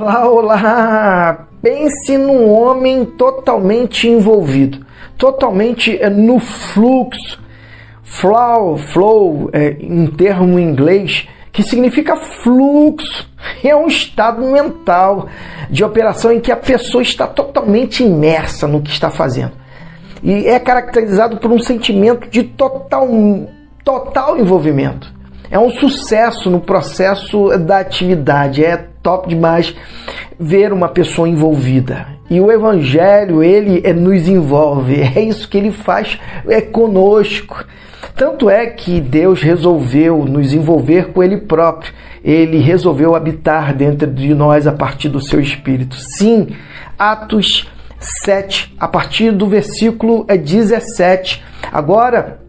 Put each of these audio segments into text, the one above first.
Olá, olá! Pense num homem totalmente envolvido, totalmente é, no fluxo. Flow, flow, é um termo em inglês que significa fluxo. É um estado mental de operação em que a pessoa está totalmente imersa no que está fazendo. E é caracterizado por um sentimento de total, total envolvimento. É um sucesso no processo da atividade. É top demais ver uma pessoa envolvida. E o evangelho, ele é, nos envolve. É isso que ele faz é conosco. Tanto é que Deus resolveu nos envolver com Ele próprio. Ele resolveu habitar dentro de nós a partir do seu Espírito. Sim, Atos 7, a partir do versículo 17. Agora,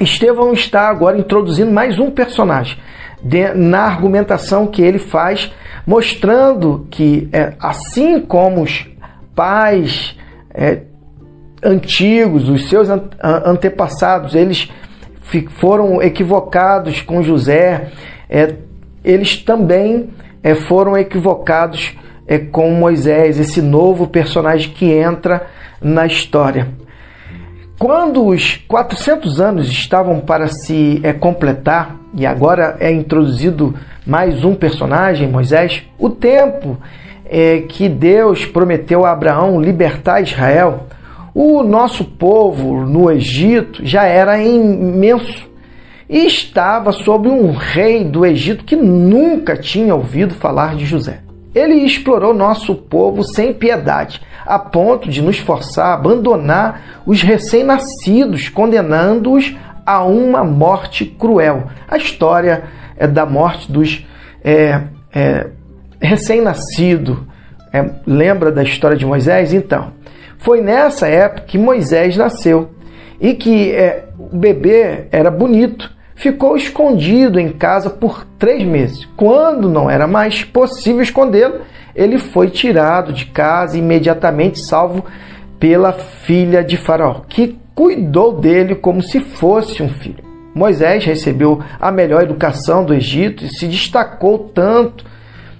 Estevão está agora introduzindo mais um personagem na argumentação que ele faz, mostrando que, é, assim como os pais é, antigos, os seus antepassados, eles foram equivocados com José, é, eles também é, foram equivocados é, com Moisés, esse novo personagem que entra na história. Quando os 400 anos estavam para se é, completar, e agora é introduzido mais um personagem, Moisés, o tempo é, que Deus prometeu a Abraão libertar Israel o nosso povo no Egito já era imenso e estava sob um rei do Egito que nunca tinha ouvido falar de José. Ele explorou nosso povo sem piedade, a ponto de nos forçar a abandonar os recém-nascidos, condenando-os a uma morte cruel. A história é da morte dos é, é, recém-nascidos. É, lembra da história de Moisés? Então, foi nessa época que Moisés nasceu e que é, o bebê era bonito. Ficou escondido em casa por três meses. Quando não era mais possível escondê-lo, ele foi tirado de casa imediatamente salvo pela filha de Faraó, que cuidou dele como se fosse um filho. Moisés recebeu a melhor educação do Egito e se destacou tanto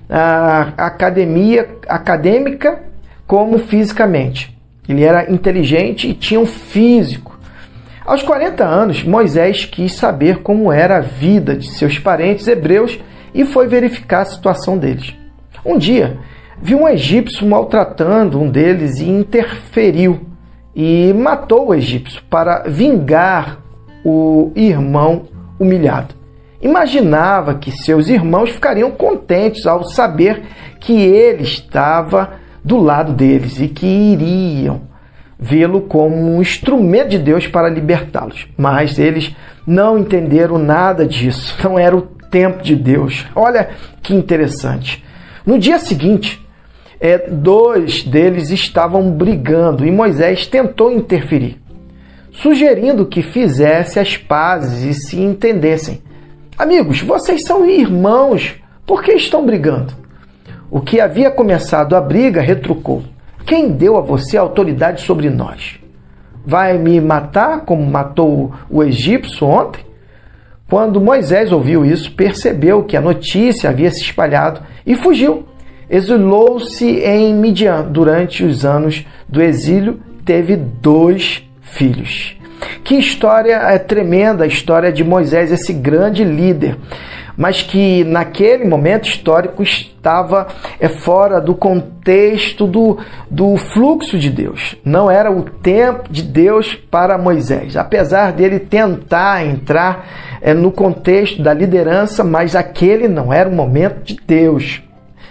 a academia acadêmica como fisicamente. Ele era inteligente e tinha um físico. Aos 40 anos, Moisés quis saber como era a vida de seus parentes hebreus e foi verificar a situação deles. Um dia, viu um egípcio maltratando um deles e interferiu e matou o egípcio para vingar o irmão humilhado. Imaginava que seus irmãos ficariam contentes ao saber que ele estava do lado deles e que iriam vê-lo como um instrumento de Deus para libertá-los. Mas eles não entenderam nada disso. Não era o tempo de Deus. Olha que interessante. No dia seguinte, é, dois deles estavam brigando e Moisés tentou interferir, sugerindo que fizesse as pazes e se entendessem. Amigos, vocês são irmãos, por que estão brigando? O que havia começado a briga retrucou: Quem deu a você autoridade sobre nós? Vai me matar como matou o egípcio ontem? Quando Moisés ouviu isso, percebeu que a notícia havia se espalhado e fugiu. Exilou-se em Midian durante os anos do exílio, teve dois filhos. Que história é tremenda a história de Moisés, esse grande líder mas que naquele momento histórico estava é, fora do contexto do, do fluxo de Deus. Não era o tempo de Deus para Moisés. Apesar dele tentar entrar é, no contexto da liderança, mas aquele não era o momento de Deus.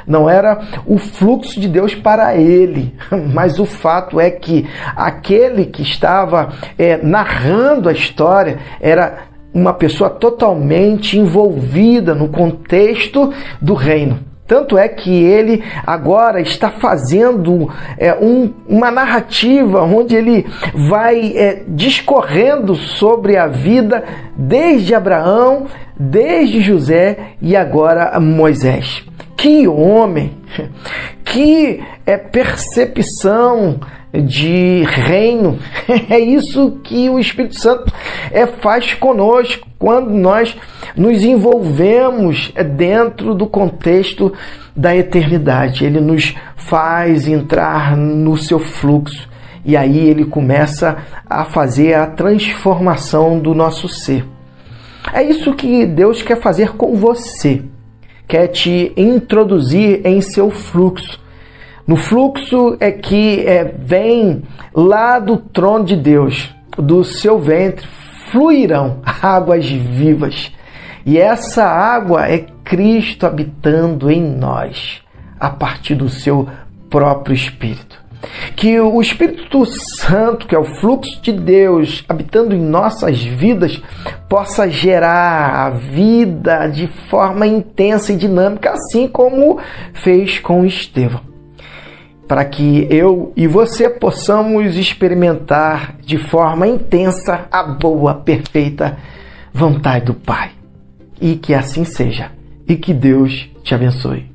Não era o fluxo de Deus para ele, mas o fato é que aquele que estava é, narrando a história era uma pessoa totalmente envolvida no contexto do reino. Tanto é que ele agora está fazendo é, um, uma narrativa onde ele vai é, discorrendo sobre a vida desde Abraão, desde José e agora Moisés. Que homem, que é, percepção de reino. É isso que o Espírito Santo é, faz conosco quando nós nos envolvemos dentro do contexto da eternidade. Ele nos faz entrar no seu fluxo e aí ele começa a fazer a transformação do nosso ser. É isso que Deus quer fazer com você. Quer te introduzir em seu fluxo. No fluxo é que é, vem lá do trono de Deus, do seu ventre, fluirão águas vivas. E essa água é Cristo habitando em nós, a partir do seu próprio Espírito. Que o Espírito Santo, que é o fluxo de Deus habitando em nossas vidas, possa gerar a vida de forma intensa e dinâmica, assim como fez com Estevão. Para que eu e você possamos experimentar de forma intensa a boa, perfeita vontade do Pai. E que assim seja. E que Deus te abençoe.